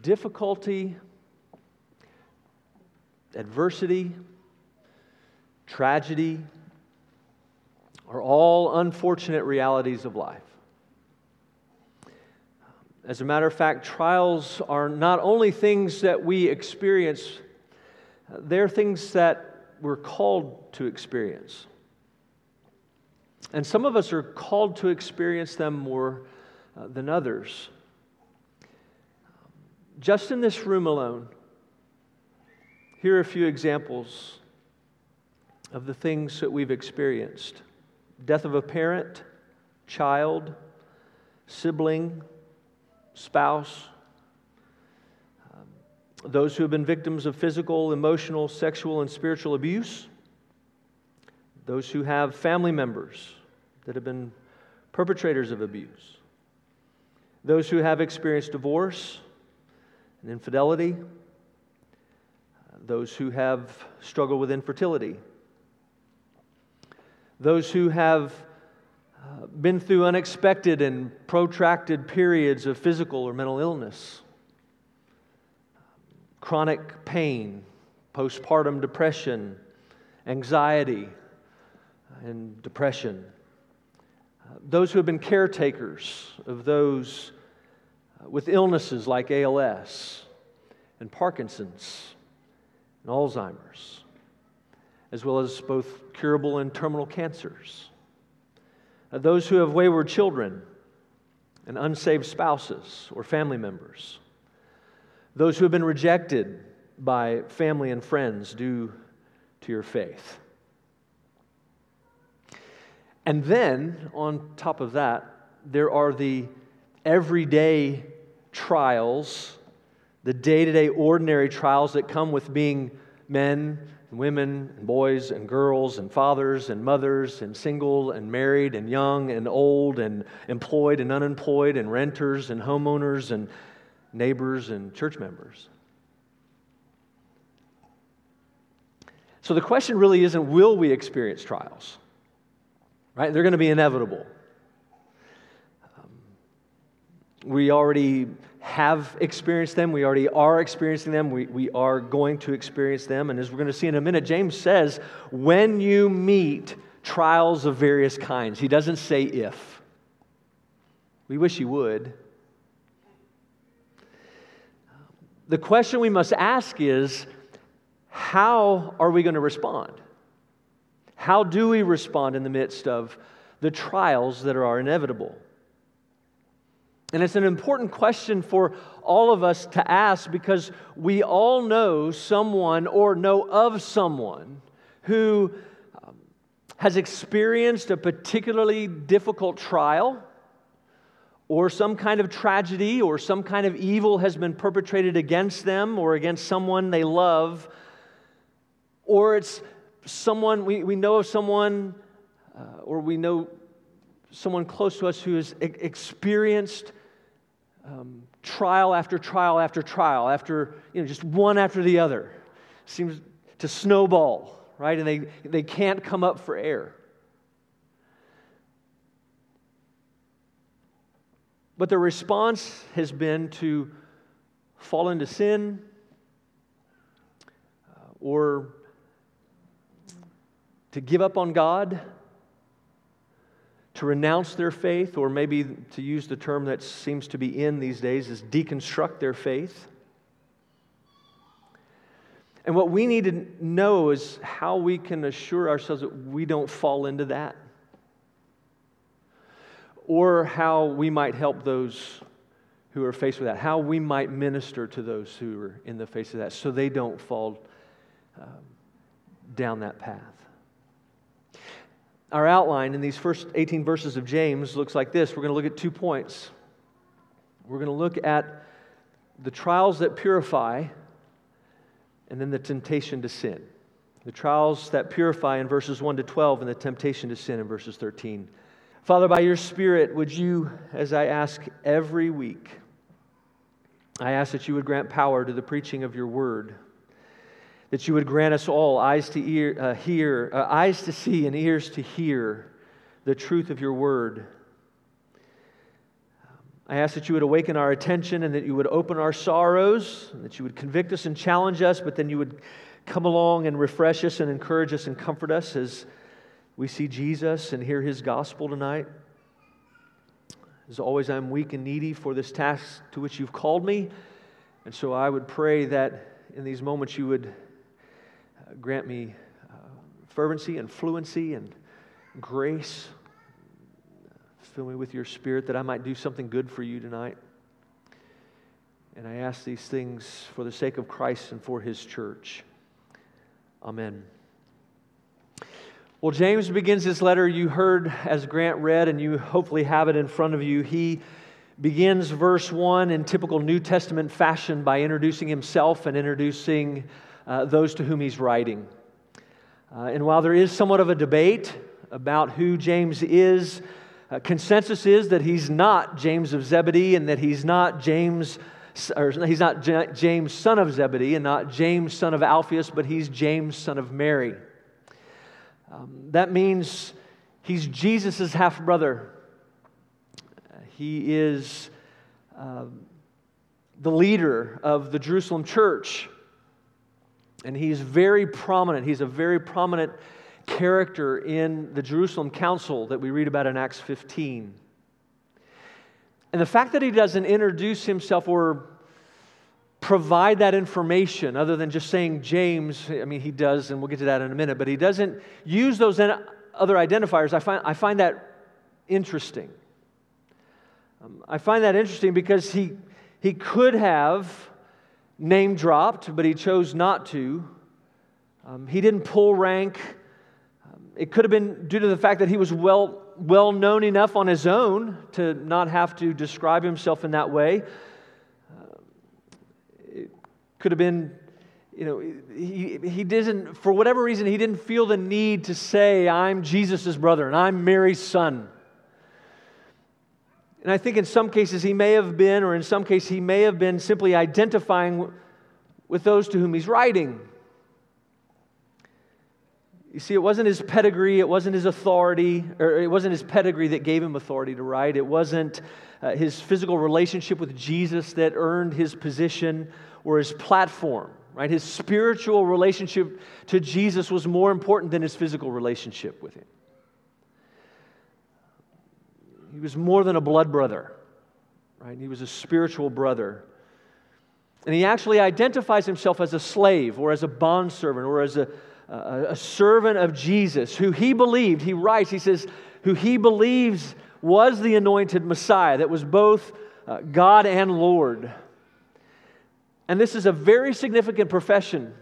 difficulty, adversity, tragedy are all unfortunate realities of life. As a matter of fact, trials are not only things that we experience, they're things that we're called to experience. And some of us are called to experience them more uh, than others. Just in this room alone, here are a few examples of the things that we've experienced. Death of a parent, child, sibling, spouse, um, those who have been victims of physical, emotional, sexual, and spiritual abuse, those who have family members that have been perpetrators of abuse, those who have experienced divorce and infidelity, those who have struggled with infertility, those who have uh, been through unexpected and protracted periods of physical or mental illness, chronic pain, postpartum depression, anxiety, and depression. Uh, those who have been caretakers of those uh, with illnesses like ALS and Parkinson's and Alzheimer's, as well as both curable and terminal cancers uh, those who have wayward children and unsaved spouses or family members, those who have been rejected by family and friends due to your faith. And then, on top of that, there are the everyday trials, the day to day ordinary trials that come with being men and women and boys and girls and fathers and mothers and single and married and young and old and employed and unemployed and renters and homeowners and neighbors and church members. So the question really isn't will we experience trials? Right? They're going to be inevitable. Um, we already have experienced them. We already are experiencing them. We, we are going to experience them. And as we're going to see in a minute, James says, when you meet trials of various kinds, he doesn't say if. We wish he would. The question we must ask is how are we going to respond? How do we respond in the midst of the trials that are inevitable? And it's an important question for all of us to ask because we all know someone or know of someone who um, has experienced a particularly difficult trial or some kind of tragedy or some kind of evil has been perpetrated against them or against someone they love, or it's someone, we, we know of someone uh, or we know someone close to us who has experienced um, trial after trial after trial, after, you know, just one after the other. Seems to snowball, right? And they, they can't come up for air. But the response has been to fall into sin uh, or to give up on God to renounce their faith, or maybe to use the term that seems to be in these days, is deconstruct their faith. And what we need to know is how we can assure ourselves that we don't fall into that, or how we might help those who are faced with that, how we might minister to those who are in the face of that so they don't fall um, down that path our outline in these first 18 verses of James looks like this. We're going to look at two points. We're going to look at the trials that purify and then the temptation to sin. The trials that purify in verses 1 to 12 and the temptation to sin in verses 13. Father, by your Spirit, would you, as I ask every week, I ask that you would grant power to the preaching of your word that you would grant us all eyes to ear, uh, hear, uh, eyes to see and ears to hear the truth of your word. I ask that you would awaken our attention and that you would open our sorrows, that you would convict us and challenge us, but then you would come along and refresh us and encourage us and comfort us as we see Jesus and hear his gospel tonight. As always, I'm weak and needy for this task to which you've called me. And so I would pray that in these moments you would grant me uh, fervency and fluency and grace. Fill me with your spirit that I might do something good for you tonight. And I ask these things for the sake of Christ and for his church. Amen. Well, James begins this letter. You heard as Grant read, and you hopefully have it in front of you. He begins verse 1 in typical New Testament fashion by introducing himself and introducing uh, those to whom he's writing. Uh, and while there is somewhat of a debate about who James is, uh, consensus is that he's not James of Zebedee and that he's not James or he's not James son of Zebedee and not James son of Alphaeus, but he's James son of Mary. Um, that means he's Jesus' half brother. He is uh, the leader of the Jerusalem church. And he's very prominent. He's a very prominent character in the Jerusalem council that we read about in Acts 15. And the fact that he doesn't introduce himself or provide that information other than just saying James, I mean, he does, and we'll get to that in a minute, but he doesn't use those other identifiers. I find, I find that interesting. Um, I find that interesting because he, he could have name dropped, but he chose not to. Um, he didn't pull rank. Um, it could have been due to the fact that he was well, well known enough on his own to not have to describe himself in that way It could have been, you know, he, he didn't, for whatever reason, he didn't feel the need to say, I'm Jesus' brother and I'm Mary's son. And I think in some cases he may have been, or in some cases he may have been simply identifying with those to whom he's writing. You see, it wasn't his pedigree, it wasn't his authority, or it wasn't his pedigree that gave him authority to write. It wasn't uh, his physical relationship with Jesus that earned his position or his platform, right? His spiritual relationship to Jesus was more important than his physical relationship with him. He was more than a blood brother, right? He was a spiritual brother. And he actually identifies himself as a slave or as a bondservant or as a, a, a servant of Jesus who he believed, he writes, he says, who he believes was the anointed Messiah that was both uh, God and Lord. And this is a very significant profession,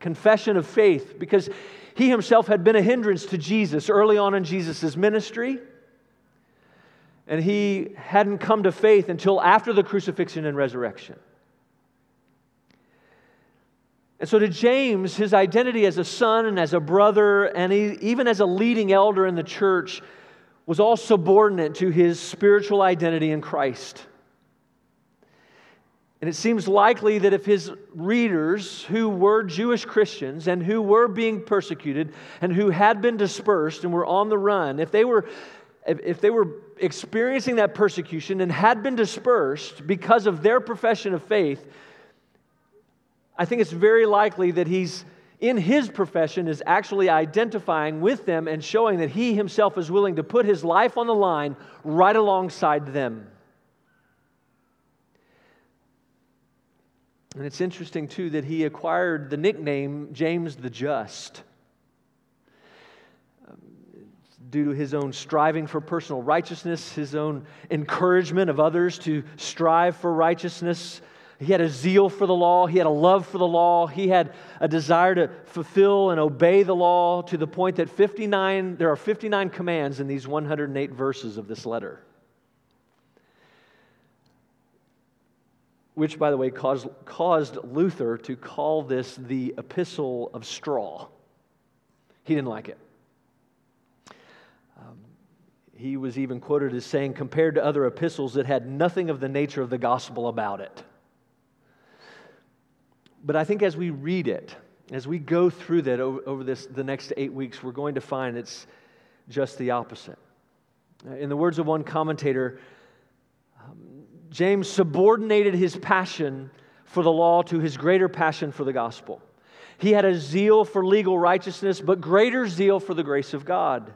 confession of faith, because he himself had been a hindrance to Jesus early on in Jesus' ministry. And he hadn't come to faith until after the crucifixion and resurrection. And so, to James, his identity as a son and as a brother, and even as a leading elder in the church, was all subordinate to his spiritual identity in Christ. And it seems likely that if his readers, who were Jewish Christians and who were being persecuted and who had been dispersed and were on the run, if they were, if they were experiencing that persecution and had been dispersed because of their profession of faith, I think it's very likely that he's in his profession is actually identifying with them and showing that he himself is willing to put his life on the line right alongside them. And it's interesting, too, that he acquired the nickname James the Just um, due to his own striving for personal righteousness, his own encouragement of others to strive for righteousness. He had a zeal for the law. He had a love for the law. He had a desire to fulfill and obey the law to the point that 59, there are 59 commands in these 108 verses of this letter. which, by the way, caused, caused Luther to call this the epistle of straw. He didn't like it. He was even quoted as saying, compared to other epistles, it had nothing of the nature of the gospel about it. But I think as we read it, as we go through that over, over this, the next eight weeks, we're going to find it's just the opposite. In the words of one commentator, um, James subordinated his passion for the law to his greater passion for the gospel. He had a zeal for legal righteousness, but greater zeal for the grace of God.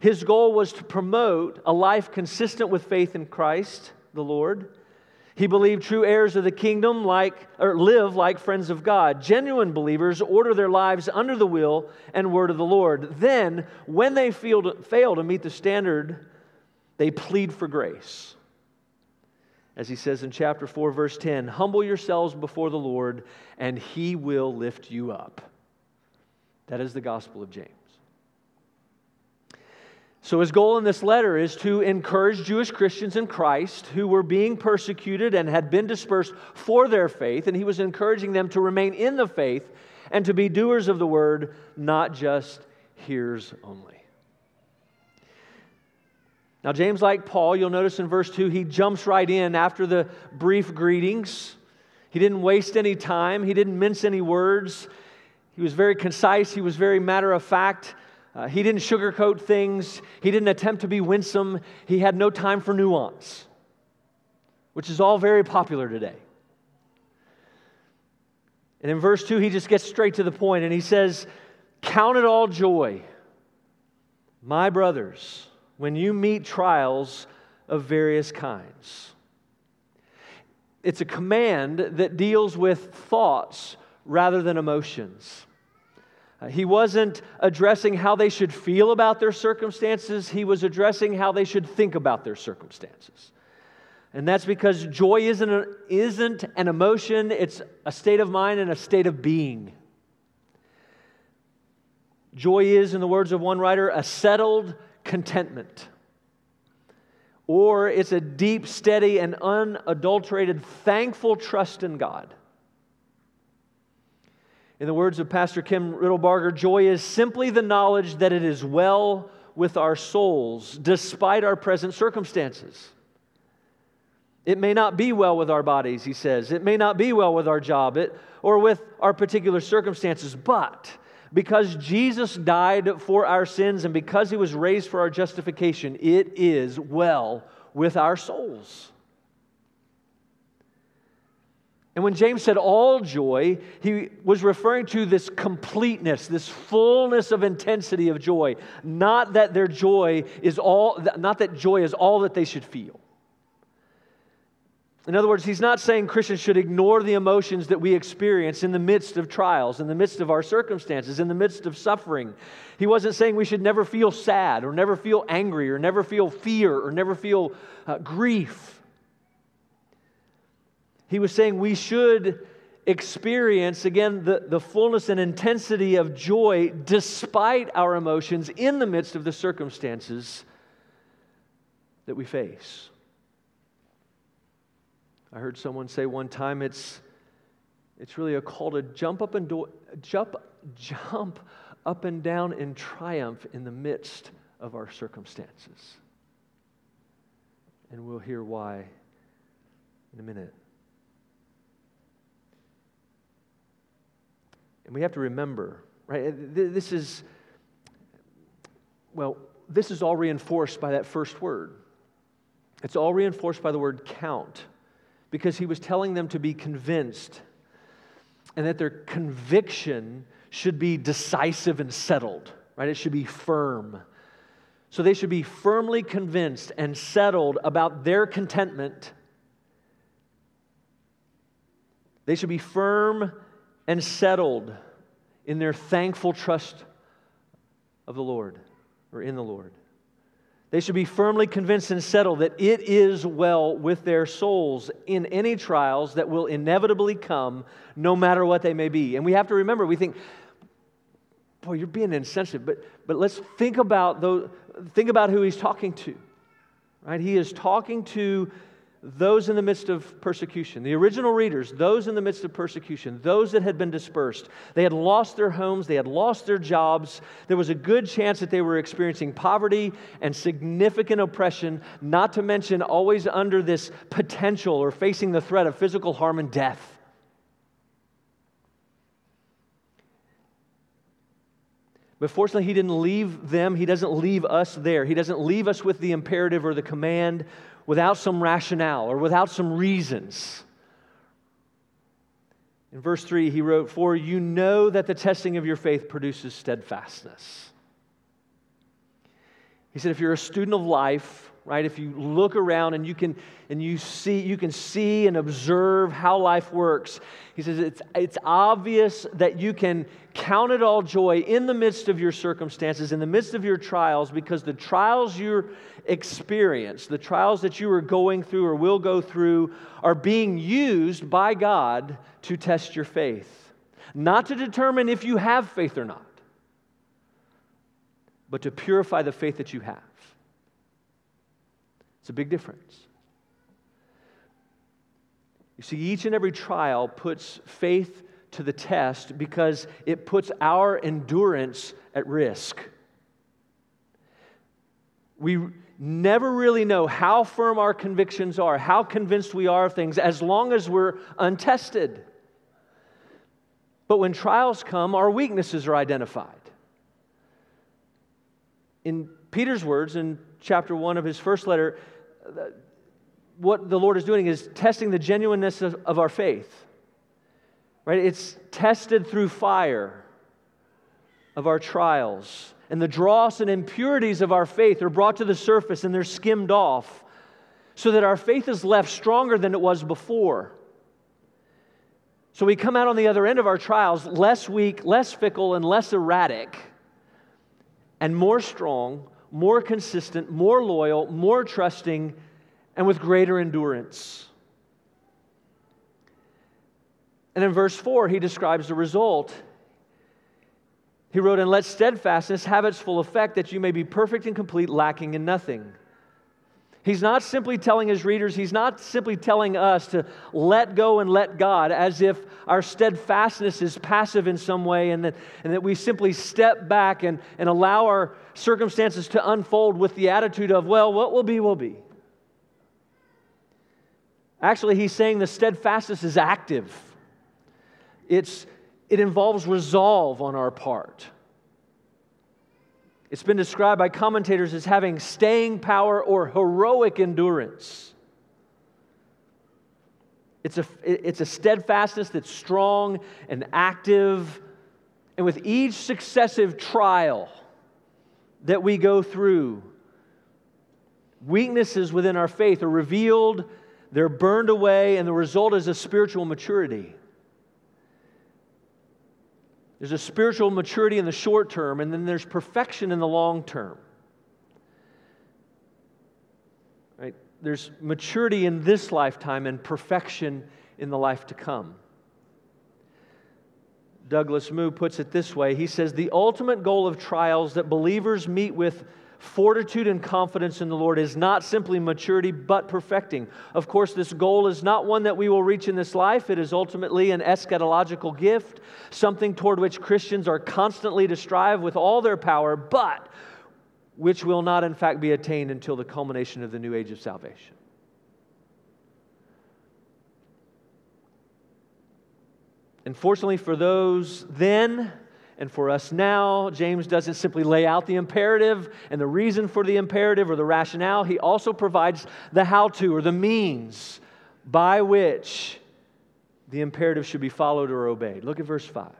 His goal was to promote a life consistent with faith in Christ, the Lord. He believed true heirs of the kingdom like or live like friends of God. Genuine believers order their lives under the will and word of the Lord. Then, when they fail to, fail to meet the standard, they plead for grace. As he says in chapter 4 verse 10, humble yourselves before the Lord and he will lift you up. That is the gospel of James. So, his goal in this letter is to encourage Jewish Christians in Christ who were being persecuted and had been dispersed for their faith, and he was encouraging them to remain in the faith and to be doers of the word, not just hearers only. Now, James, like Paul, you'll notice in verse 2, he jumps right in after the brief greetings. He didn't waste any time, he didn't mince any words. He was very concise, he was very matter of fact. Uh, he didn't sugarcoat things. He didn't attempt to be winsome. He had no time for nuance, which is all very popular today. And in verse 2, he just gets straight to the point and he says, Count it all joy, my brothers, when you meet trials of various kinds. It's a command that deals with thoughts rather than emotions. He wasn't addressing how they should feel about their circumstances, he was addressing how they should think about their circumstances. And that's because joy isn't, a, isn't an emotion, it's a state of mind and a state of being. Joy is, in the words of one writer, a settled contentment. Or it's a deep, steady, and unadulterated, thankful trust in God. In the words of Pastor Kim Riddlebarger, joy is simply the knowledge that it is well with our souls despite our present circumstances. It may not be well with our bodies, he says. It may not be well with our job it, or with our particular circumstances, but because Jesus died for our sins and because he was raised for our justification, it is well with our souls. And when James said all joy, he was referring to this completeness, this fullness of intensity of joy. Not that their joy is all, not that joy is all that they should feel. In other words, he's not saying Christians should ignore the emotions that we experience in the midst of trials, in the midst of our circumstances, in the midst of suffering. He wasn't saying we should never feel sad or never feel angry or never feel fear or never feel uh, grief. He was saying we should experience, again, the, the fullness and intensity of joy despite our emotions in the midst of the circumstances that we face. I heard someone say one time it's, it's really a call to jump up and do, jump, jump up and down in triumph in the midst of our circumstances. And we'll hear why in a minute. And we have to remember, right? This is, well, this is all reinforced by that first word. It's all reinforced by the word count, because he was telling them to be convinced and that their conviction should be decisive and settled, right? It should be firm. So they should be firmly convinced and settled about their contentment. They should be firm and settled in their thankful trust of the Lord or in the Lord. They should be firmly convinced and settled that it is well with their souls in any trials that will inevitably come, no matter what they may be. And we have to remember, we think, boy, you're being insensitive, but, but let's think about, those, think about who he's talking to. Right? He is talking to those in the midst of persecution, the original readers, those in the midst of persecution, those that had been dispersed. They had lost their homes, they had lost their jobs. There was a good chance that they were experiencing poverty and significant oppression, not to mention always under this potential or facing the threat of physical harm and death. But fortunately, he didn't leave them. He doesn't leave us there. He doesn't leave us with the imperative or the command without some rationale or without some reasons. In verse 3, he wrote, For you know that the testing of your faith produces steadfastness. He said, If you're a student of life, right? If you look around and you can and you see you can see and observe how life works. He says it's, it's obvious that you can count it all joy in the midst of your circumstances in the midst of your trials because the trials you experience the trials that you are going through or will go through are being used by god to test your faith. Not to determine if you have faith or not but to purify the faith that you have it's a big difference. You see, each and every trial puts faith to the test because it puts our endurance at risk. We never really know how firm our convictions are, how convinced we are of things, as long as we're untested. But when trials come, our weaknesses are identified. In Peter's words in chapter 1 of his first letter, what the Lord is doing is testing the genuineness of, of our faith. Right? It's tested through fire of our trials. And the dross and impurities of our faith are brought to the surface and they're skimmed off so that our faith is left stronger than it was before. So we come out on the other end of our trials less weak, less fickle, and less erratic, and more strong more consistent, more loyal, more trusting, and with greater endurance. And in verse 4, he describes the result. He wrote, And let steadfastness have its full effect, that you may be perfect and complete, lacking in nothing. He's not simply telling his readers, he's not simply telling us to let go and let God as if our steadfastness is passive in some way and that, and that we simply step back and, and allow our circumstances to unfold with the attitude of, well, what will be, will be. Actually, he's saying the steadfastness is active, it's, it involves resolve on our part. It's been described by commentators as having staying power or heroic endurance. It's a, it's a steadfastness that's strong and active. And with each successive trial that we go through, weaknesses within our faith are revealed, they're burned away, and the result is a spiritual maturity. There's a spiritual maturity in the short term, and then there's perfection in the long term. Right? There's maturity in this lifetime and perfection in the life to come. Douglas Moo puts it this way He says, The ultimate goal of trials that believers meet with Fortitude and confidence in the Lord is not simply maturity, but perfecting. Of course, this goal is not one that we will reach in this life. It is ultimately an eschatological gift, something toward which Christians are constantly to strive with all their power, but which will not, in fact, be attained until the culmination of the new age of salvation. Unfortunately, for those then, and for us now, James doesn't simply lay out the imperative and the reason for the imperative or the rationale. He also provides the how to or the means by which the imperative should be followed or obeyed. Look at verse 5.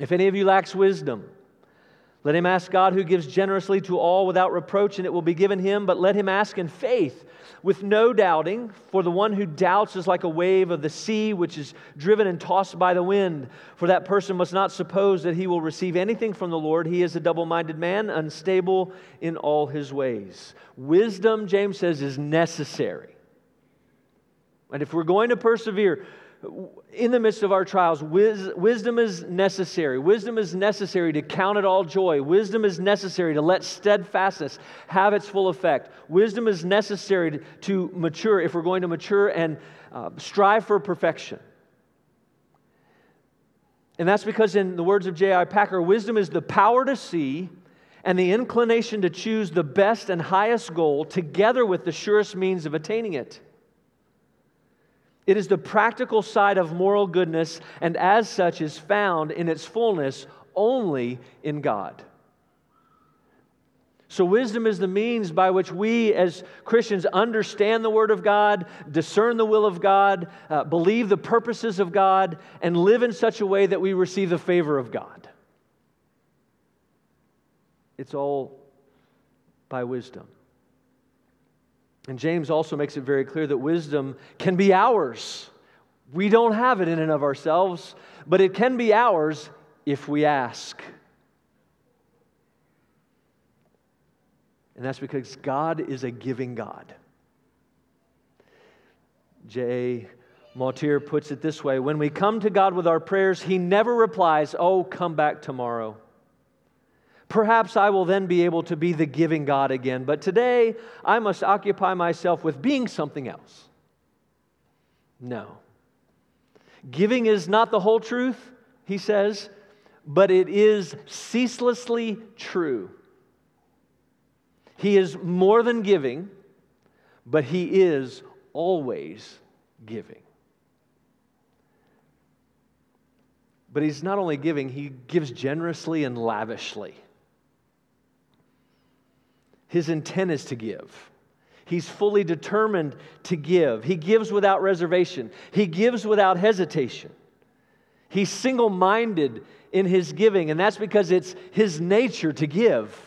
If any of you lacks wisdom, let him ask God who gives generously to all without reproach, and it will be given him. But let him ask in faith, with no doubting. For the one who doubts is like a wave of the sea, which is driven and tossed by the wind. For that person must not suppose that he will receive anything from the Lord. He is a double minded man, unstable in all his ways. Wisdom, James says, is necessary. And if we're going to persevere, in the midst of our trials, wis- wisdom is necessary. Wisdom is necessary to count it all joy. Wisdom is necessary to let steadfastness have its full effect. Wisdom is necessary to, to mature if we're going to mature and uh, strive for perfection. And that's because, in the words of J.I. Packer, wisdom is the power to see and the inclination to choose the best and highest goal together with the surest means of attaining it. It is the practical side of moral goodness, and as such is found in its fullness only in God. So, wisdom is the means by which we as Christians understand the Word of God, discern the will of God, uh, believe the purposes of God, and live in such a way that we receive the favor of God. It's all by wisdom. And James also makes it very clear that wisdom can be ours. We don't have it in and of ourselves, but it can be ours if we ask. And that's because God is a giving God. J. Motyer puts it this way When we come to God with our prayers, He never replies, Oh, come back tomorrow. Perhaps I will then be able to be the giving God again, but today I must occupy myself with being something else. No. Giving is not the whole truth, he says, but it is ceaselessly true. He is more than giving, but He is always giving. But He's not only giving, He gives generously and lavishly. His intent is to give. He's fully determined to give. He gives without reservation, He gives without hesitation. He's single minded in His giving, and that's because it's His nature to give.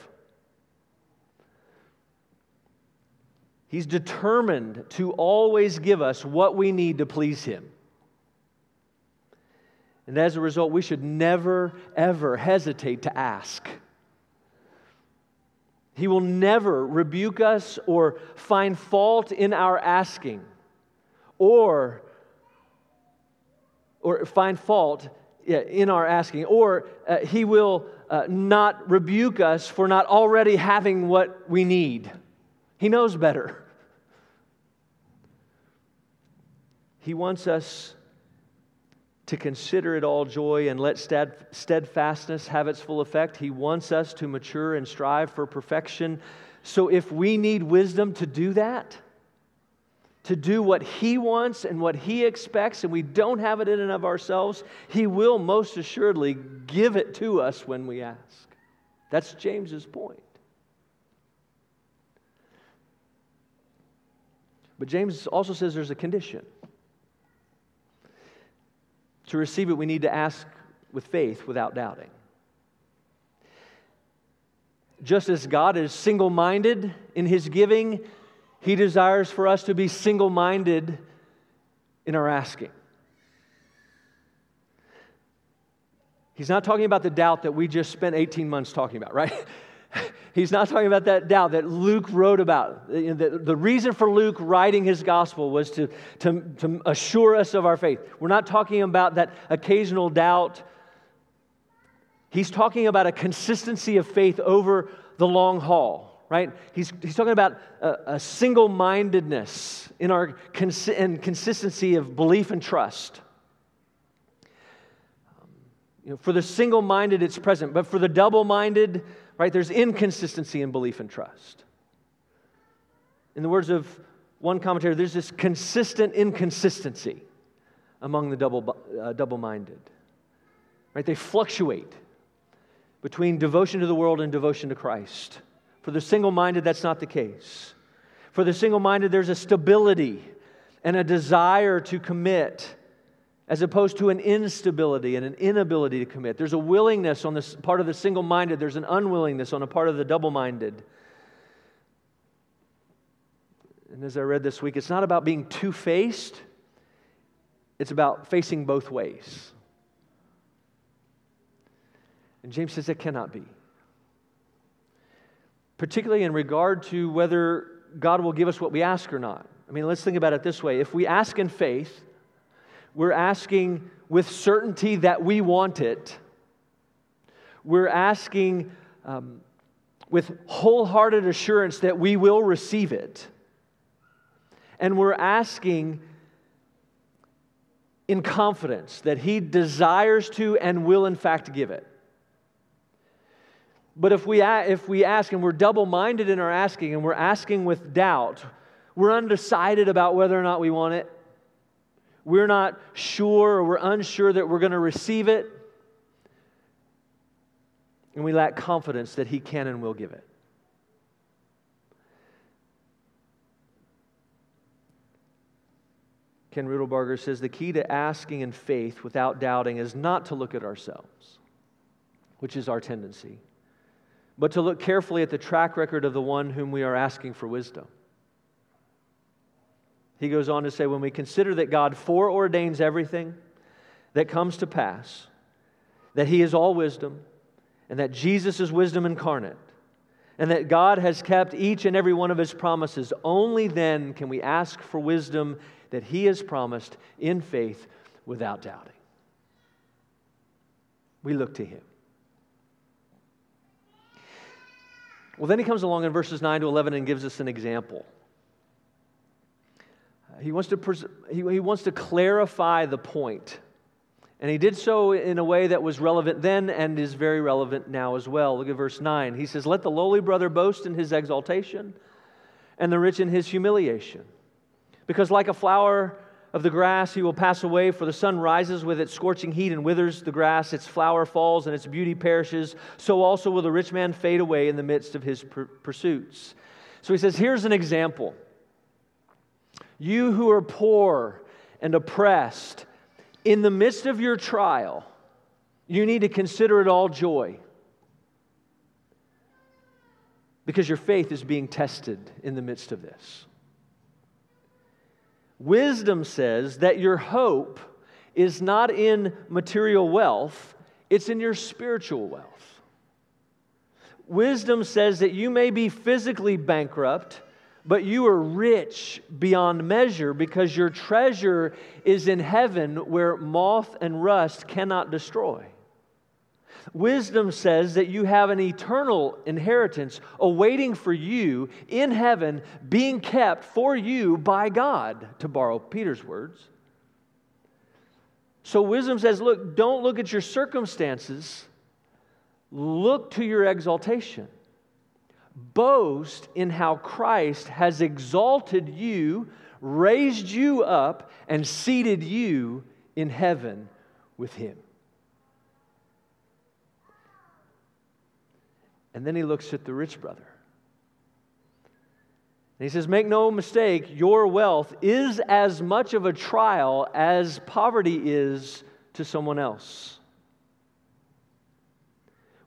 He's determined to always give us what we need to please Him. And as a result, we should never, ever hesitate to ask. He will never rebuke us or find fault in our asking or, or find fault in our asking, or uh, He will uh, not rebuke us for not already having what we need. He knows better. He wants us to consider it all joy and let steadfastness have its full effect. He wants us to mature and strive for perfection. So if we need wisdom to do that, to do what He wants and what He expects, and we don't have it in and of ourselves, He will most assuredly give it to us when we ask. That's James's point. But James also says there's a condition. To receive it, we need to ask with faith without doubting. Just as God is single minded in his giving, he desires for us to be single minded in our asking. He's not talking about the doubt that we just spent 18 months talking about, right? He's not talking about that doubt that Luke wrote about. The, reason for Luke writing his gospel was to, to, to assure us of our faith. We're not talking about that occasional doubt. He's talking about a consistency of faith over the long haul, right? He's, he's talking about a, a single mindedness in our cons- and consistency of belief and trust. You know, for the single minded, it's present, but for the double minded, right? There's inconsistency in belief and trust. In the words of one commentator, there's this consistent inconsistency among the double, uh, double-minded. Right? They fluctuate between devotion to the world and devotion to Christ. For the single-minded, that's not the case. For the single-minded, there's a stability and a desire to commit as opposed to an instability and an inability to commit. There's a willingness on the part of the single minded, there's an unwillingness on the part of the double minded. And as I read this week, it's not about being two faced, it's about facing both ways. And James says it cannot be. Particularly in regard to whether God will give us what we ask or not. I mean, let's think about it this way if we ask in faith, we're asking with certainty that we want it. We're asking um, with wholehearted assurance that we will receive it. And we're asking in confidence that He desires to and will, in fact, give it. But if we, if we ask and we're double minded in our asking and we're asking with doubt, we're undecided about whether or not we want it, we're not sure or we're unsure that we're going to receive it, and we lack confidence that He can and will give it. Kim Riddlebarger says the key to asking in faith without doubting is not to look at ourselves, which is our tendency, but to look carefully at the track record of the one whom we are asking for wisdom. He goes on to say, when we consider that God foreordains everything that comes to pass, that He is all wisdom, and that Jesus is wisdom incarnate, and that God has kept each and every one of His promises, only then can we ask for wisdom that He has promised in faith without doubting. We look to Him. Well, then He comes along in verses 9 to 11 and gives us an example. He wants to, pres- he, he wants to clarify the point. And he did so in a way that was relevant then and is very relevant now as well. Look at verse 9. He says, Let the lowly brother boast in his exaltation, and the rich in his humiliation. Because like a flower of the grass, he will pass away, for the sun rises with its scorching heat and withers the grass, its flower falls, and its beauty perishes. So also will the rich man fade away in the midst of his pursuits. So he says, Here's an example. You who are poor and oppressed, in the midst of your trial, you need to consider it all joy because your faith is being tested in the midst of this. Wisdom says that your hope is not in material wealth, it's in your spiritual wealth. Wisdom says that you may be physically bankrupt, but you are rich beyond measure because your treasure is in heaven where moth and rust cannot destroy. Wisdom says that you have an eternal inheritance awaiting for you in heaven, being kept for you by God, to borrow Peter's words. So, wisdom says, look, don't look at your circumstances, look to your exaltation. Boast in how Christ has exalted you, raised you up, and seated you in heaven with Him. And then he looks at the rich brother. And he says, Make no mistake, your wealth is as much of a trial as poverty is to someone else.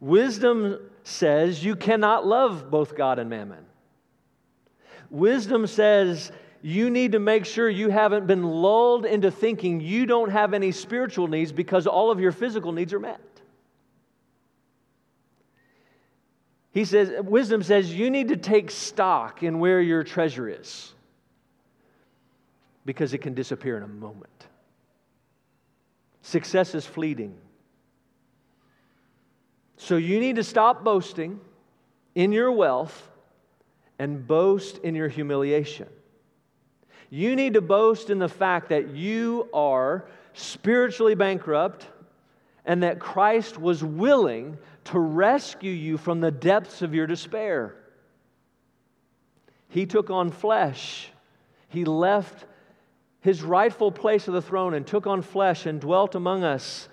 Wisdom says you cannot love both God and mammon. Wisdom says you need to make sure you haven't been lulled into thinking you don't have any spiritual needs because all of your physical needs are met. He says, wisdom says you need to take stock in where your treasure is because it can disappear in a moment. Success is fleeting. So you need to stop boasting in your wealth and boast in your humiliation. You need to boast in the fact that you are spiritually bankrupt and that Christ was willing to rescue you from the depths of your despair. He took on flesh. He left his rightful place of the throne and took on flesh and dwelt among us.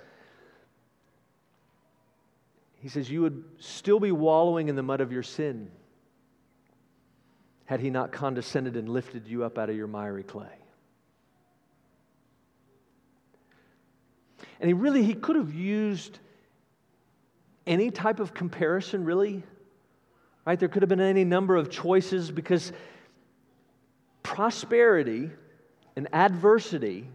He says, You would still be wallowing in the mud of your sin had he not condescended and lifted you up out of your miry clay. And he really, he could have used any type of comparison, really. Right? There could have been any number of choices because prosperity and adversity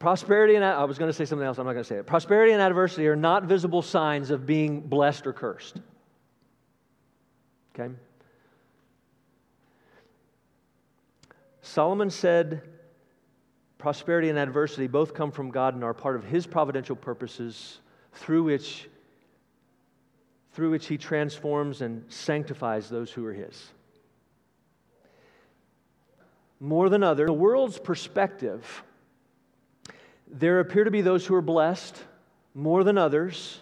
prosperity and I was going to say something else, I'm not going to say it. Prosperity and adversity are not visible signs of being blessed or cursed. Okay? Solomon said, prosperity and adversity both come from God and are part of His providential purposes through which, through which He transforms and sanctifies those who are His. More than others, the world's perspective, there appear to be those who are blessed more than others,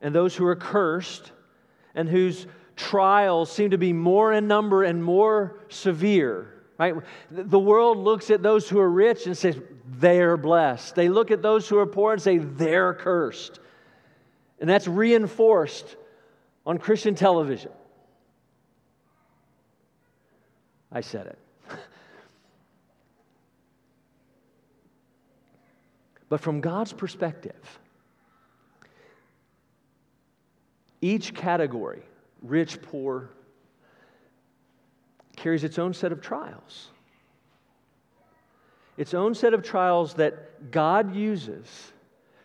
and those who are cursed, and whose trials seem to be more in number and more severe Right? The world looks at those who are rich and says, they're blessed. They look at those who are poor and say, they're cursed. And that's reinforced on Christian television. I said it. But from God's perspective, each category, rich, poor, carries its own set of trials. Its own set of trials that God uses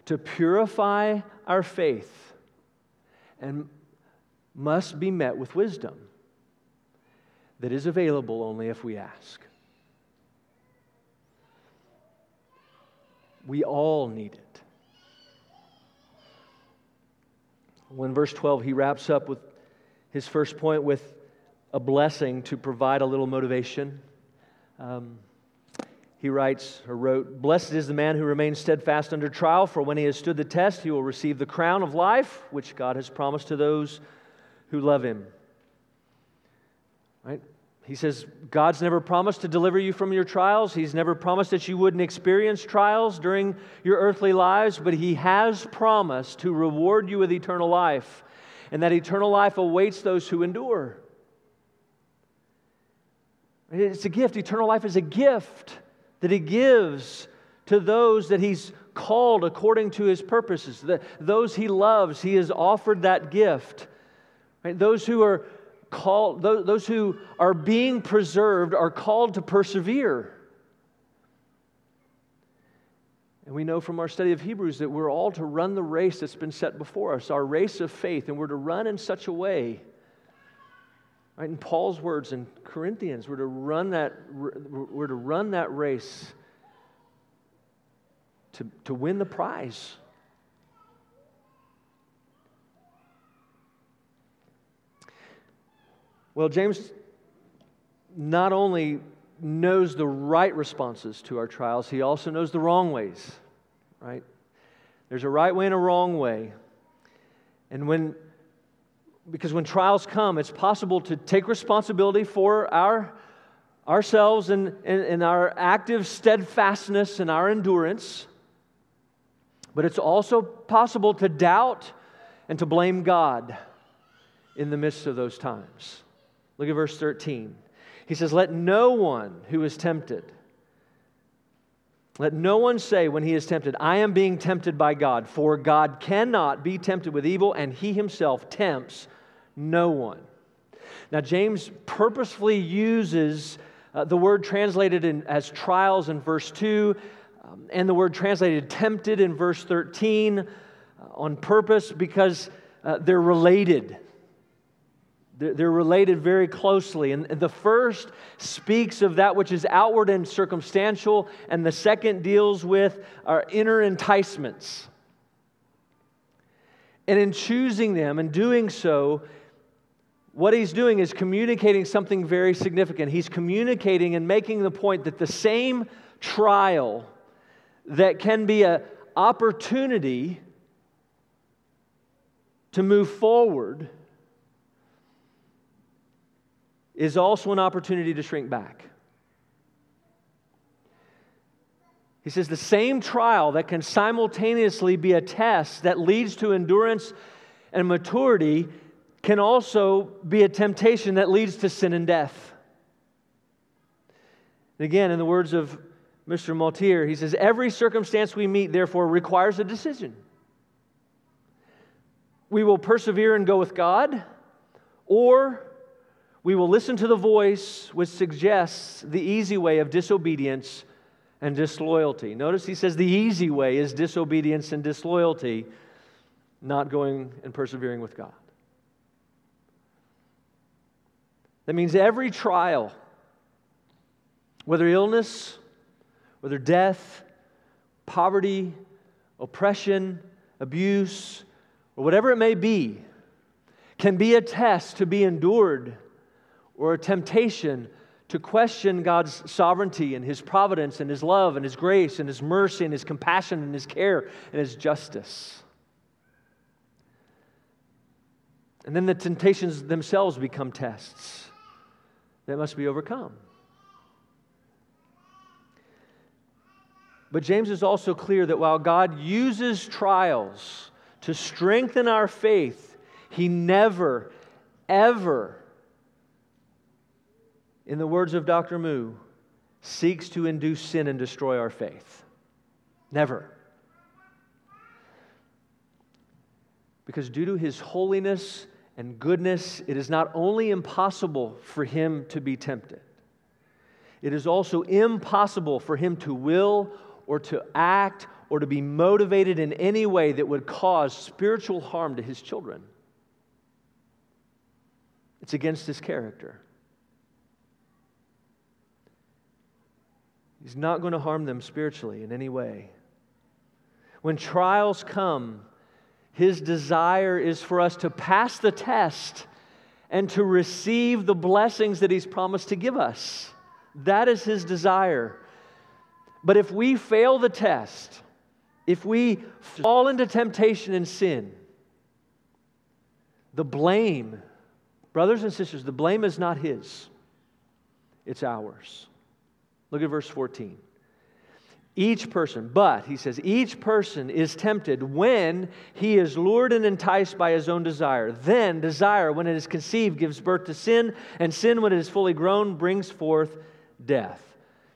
to purify our faith and must be met with wisdom that is available only if we ask. We all need it. When verse 12, he wraps up with his first point with a blessing to provide a little motivation. Um, he writes or wrote, Blessed is the man who remains steadfast under trial, for when he has stood the test, he will receive the crown of life, which God has promised to those who love him. Right? He says, God's never promised to deliver you from your trials. He's never promised that you wouldn't experience trials during your earthly lives, but He has promised to reward you with eternal life, and that eternal life awaits those who endure. It's a gift. Eternal life is a gift that He gives to those that He's called according to His purposes. The, those He loves, He has offered that gift. Right? Those who are called, those who are being preserved are called to persevere. And we know from our study of Hebrews that we're all to run the race that's been set before us, our race of faith, and we're to run in such a way. Right, in Paul's words in Corinthians, we're to run that, we're to run that race to, to win the prize. Well, James not only knows the right responses to our trials, he also knows the wrong ways, right? There's a right way and a wrong way. And when, because when trials come, it's possible to take responsibility for our, ourselves and, and, and our active steadfastness and our endurance. But it's also possible to doubt and to blame God in the midst of those times. Look at verse 13. He says, Let no one who is tempted, let no one say when he is tempted, I am being tempted by God, for God cannot be tempted with evil, and he himself tempts no one. Now, James purposefully uses uh, the word translated in, as trials in verse 2 um, and the word translated tempted in verse 13 uh, on purpose because uh, they're related. They're related very closely. And the first speaks of that which is outward and circumstantial, and the second deals with our inner enticements. And in choosing them and doing so, what he's doing is communicating something very significant. He's communicating and making the point that the same trial that can be an opportunity to move forward is also an opportunity to shrink back. He says the same trial that can simultaneously be a test that leads to endurance and maturity can also be a temptation that leads to sin and death. And again, in the words of Mr. Motyer, he says, Every circumstance we meet, therefore, requires a decision. We will persevere and go with God, or we will listen to the voice which suggests the easy way of disobedience and disloyalty. Notice he says the easy way is disobedience and disloyalty, not going and persevering with God. That means every trial, whether illness, whether death, poverty, oppression, abuse, or whatever it may be, can be a test to be endured or a temptation to question God's sovereignty and His providence and His love and His grace and His mercy and His compassion and His care and His justice. And then the temptations themselves become tests that must be overcome. But James is also clear that while God uses trials to strengthen our faith, He never, ever in the words of Dr. Moo, seeks to induce sin and destroy our faith. Never. Because due to his holiness and goodness, it is not only impossible for him to be tempted, it is also impossible for him to will or to act or to be motivated in any way that would cause spiritual harm to his children. It's against his character. He's not going to harm them spiritually in any way. When trials come, his desire is for us to pass the test and to receive the blessings that He's promised to give us. That is His desire. But if we fail the test, if we fall into temptation and sin, the blame, brothers and sisters, the blame is not His, it's ours. Look at verse 14. Each person, but he says, each person is tempted when he is lured and enticed by his own desire. Then desire, when it is conceived, gives birth to sin, and sin, when it is fully grown, brings forth death.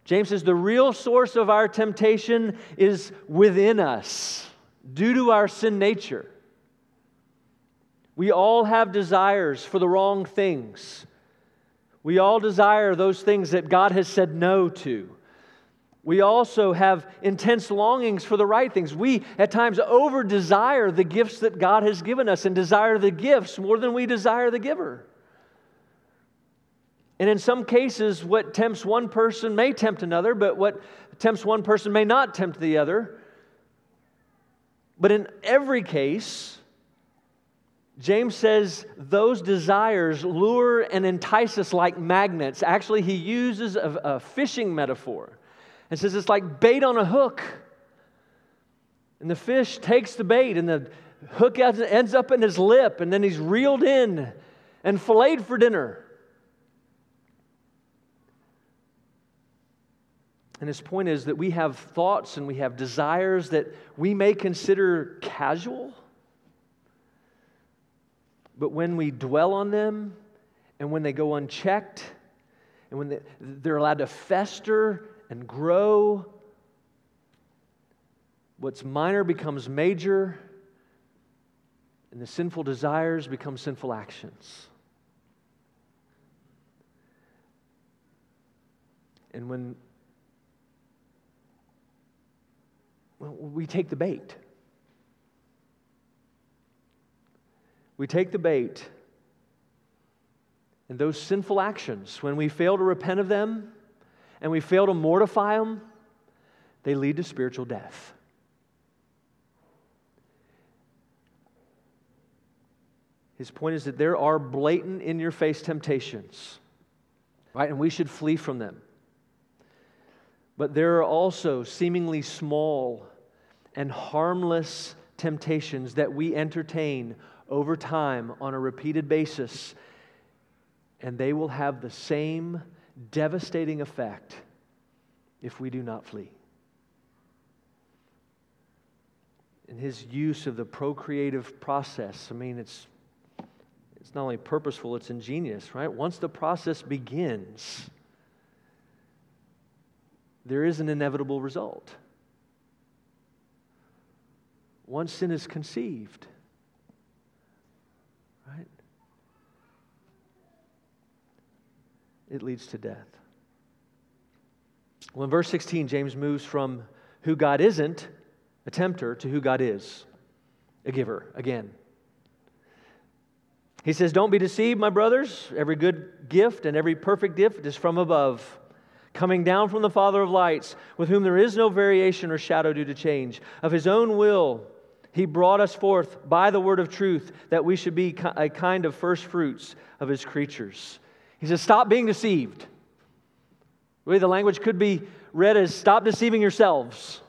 James says the real source of our temptation is within us due to our sin nature. We all have desires for the wrong things. We all desire those things that God has said no to. We also have intense longings for the right things. We, at times, over desire the gifts that God has given us and desire the gifts more than we desire the giver. And in some cases, what tempts one person may tempt another, but what tempts one person may not tempt the other. But in every case, James says those desires lure and entice us like magnets. Actually, he uses a, a fishing metaphor and says it's like bait on a hook. And the fish takes the bait, and the hook ends up in his lip, and then he's reeled in and filleted for dinner. And his point is that we have thoughts and we have desires that we may consider casual, but when we dwell on them and when they go unchecked and when they, they're allowed to fester and grow. What's minor becomes major, and the sinful desires become sinful actions. And when well, we take the bait, we take the bait, and those sinful actions, when we fail to repent of them, and we fail to mortify them, they lead to spiritual death. His point is that there are blatant in your face temptations, right? And we should flee from them. But there are also seemingly small and harmless temptations that we entertain over time on a repeated basis, and they will have the same devastating effect if we do not flee. In his use of the procreative process, I mean, it's, it's not only purposeful, it's ingenious, right? Once the process begins, there is an inevitable result. Once sin is conceived, it leads to death. Well, in verse 16, James moves from who God isn't, a tempter, to who God is, a giver, again. He says, Don't be deceived, my brothers. Every good gift and every perfect gift is from above, coming down from the Father of lights, with whom there is no variation or shadow due to change. Of his own will, he brought us forth by the word of truth, that we should be a kind of first fruits of his creatures. He says, Stop being deceived. Really, the language could be read as stop deceiving yourselves.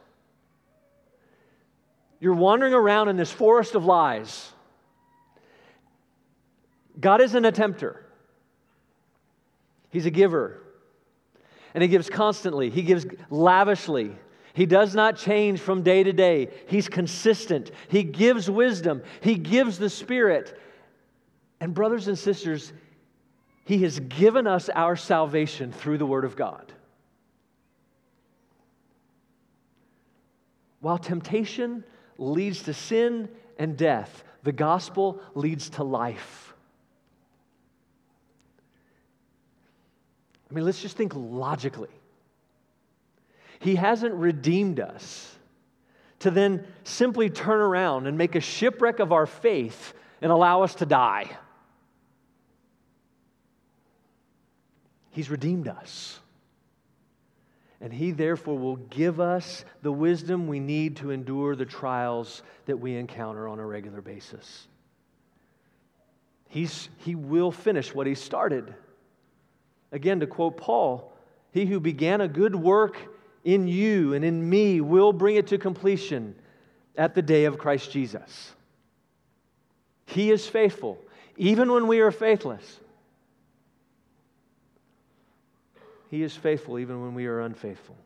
You're wandering around in this forest of lies. God isn't a tempter, He's a giver. And He gives constantly, He gives lavishly. He does not change from day to day. He's consistent. He gives wisdom. He gives the Spirit. And, brothers and sisters, He has given us our salvation through the Word of God. While temptation leads to sin and death, the gospel leads to life. I mean, let's just think logically. He hasn't redeemed us to then simply turn around and make a shipwreck of our faith and allow us to die. He's redeemed us. And He therefore will give us the wisdom we need to endure the trials that we encounter on a regular basis. He's, he will finish what He started. Again, to quote Paul, He who began a good work in you and in me will bring it to completion at the day of Christ Jesus. He is faithful, even when we are faithless. He is faithful, even when we are unfaithful.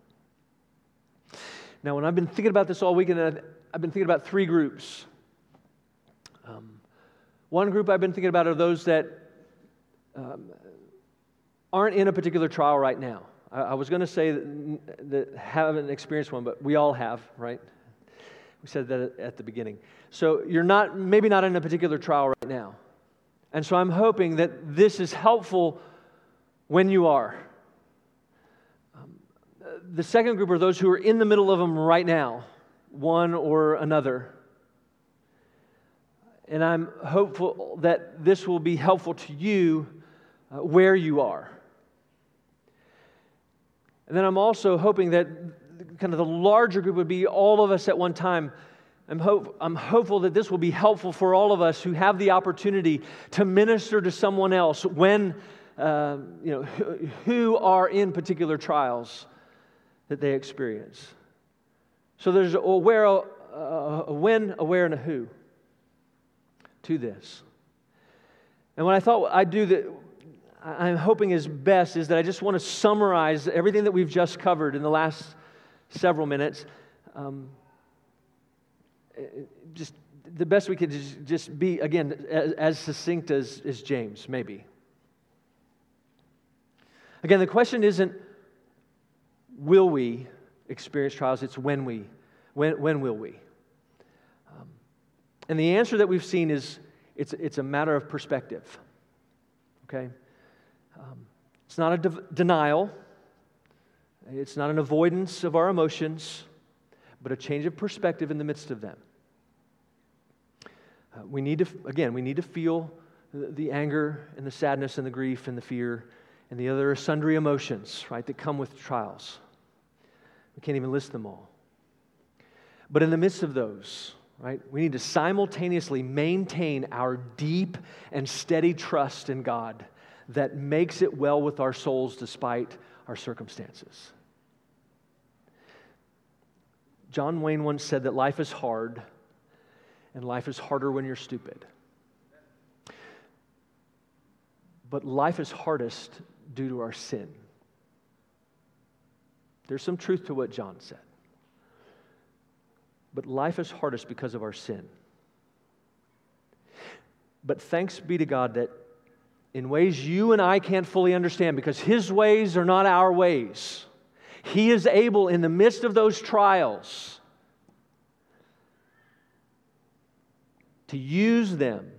Now, when I've been thinking about this all weekend, I've been thinking about three groups. Um, one group I've been thinking about are those that um, aren't in a particular trial right now. I, I was going to say that, that haven't experienced one, but we all have, right? We said that at the beginning. So you're not, maybe not in a particular trial right now. And so I'm hoping that this is helpful when you are. The second group are those who are in the middle of them right now, one or another. And I'm hopeful that this will be helpful to you uh, where you are. And then I'm also hoping that kind of the larger group would be all of us at one time. I'm, hope, I'm hopeful that this will be helpful for all of us who have the opportunity to minister to someone else when, uh, you know, who, who are in particular trials that they experience. So there's a where, a, a when, a where, and a who to this. And what I thought I'd do that I'm hoping is best is that I just want to summarize everything that we've just covered in the last several minutes. Um, just the best we could just be, again, as, as succinct as, as James, maybe. Again, the question isn't will we experience trials, it's when we. When, when will we? Um, and the answer that we've seen is it's, it's a matter of perspective. Okay? Um, it's not a de- denial, it's not an avoidance of our emotions, but a change of perspective in the midst of them. Uh, we need to, again, we need to feel the, the anger and the sadness and the grief and the fear and the other sundry emotions, right, that come with trials. We can't even list them all. But in the midst of those, right, we need to simultaneously maintain our deep and steady trust in God that makes it well with our souls despite our circumstances. John Wayne once said that life is hard, and life is harder when you're stupid. But life is hardest due to our sin. There's some truth to what John said. But life is hardest because of our sin. But thanks be to God that in ways you and I can't fully understand because His ways are not our ways. He is able, in the midst of those trials, to use them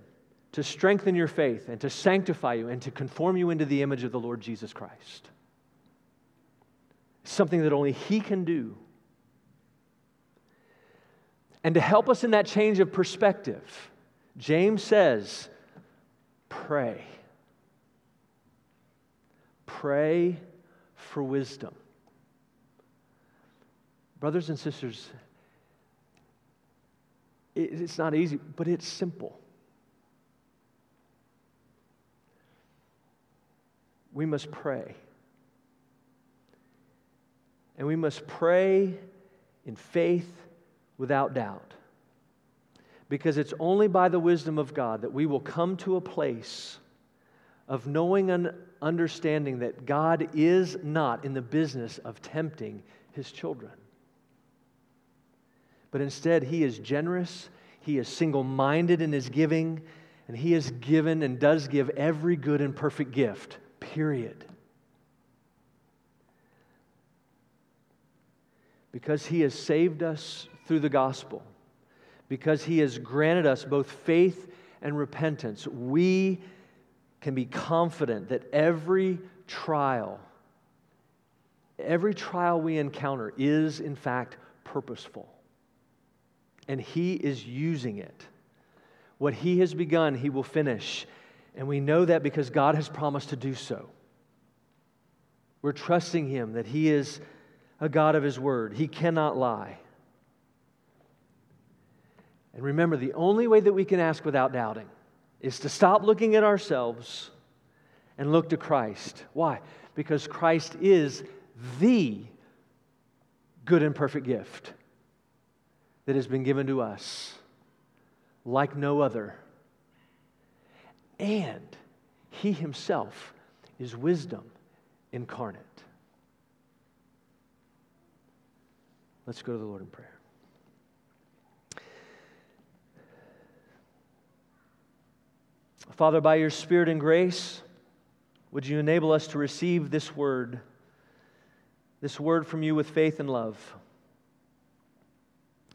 to strengthen your faith and to sanctify you and to conform you into the image of the Lord Jesus Christ. Something that only He can do. And to help us in that change of perspective, James says, pray. Pray for wisdom. Brothers and sisters, it's not easy, but it's simple. We must pray. And we must pray in faith without doubt. Because it's only by the wisdom of God that we will come to a place of knowing and understanding that God is not in the business of tempting his children. but instead, He is generous, He is single minded in His giving, and He has given and does give every good and perfect gift, period. Because He has saved us through the gospel, because He has granted us both faith and repentance, we can be confident that every trial, every trial we encounter is in fact purposeful. And He is using it. What He has begun, He will finish. And we know that because God has promised to do so. We're trusting Him that He is a God of His Word, He cannot lie. And remember, the only way that we can ask without doubting is to stop looking at ourselves and look to Christ. Why? Because Christ is the good and perfect gift that has been given to us like no other. And He Himself is wisdom incarnate. Let's go to the Lord in prayer. Father, by your Spirit and grace, would you enable us to receive this word, this word from you with faith and love?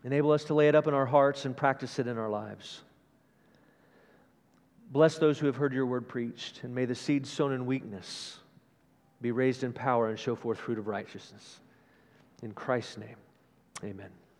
Enable us to lay it up in our hearts and practice it in our lives. Bless those who have heard your word preached, and may the seed sown in weakness be raised in power and show forth fruit of righteousness. In Christ's name, amen.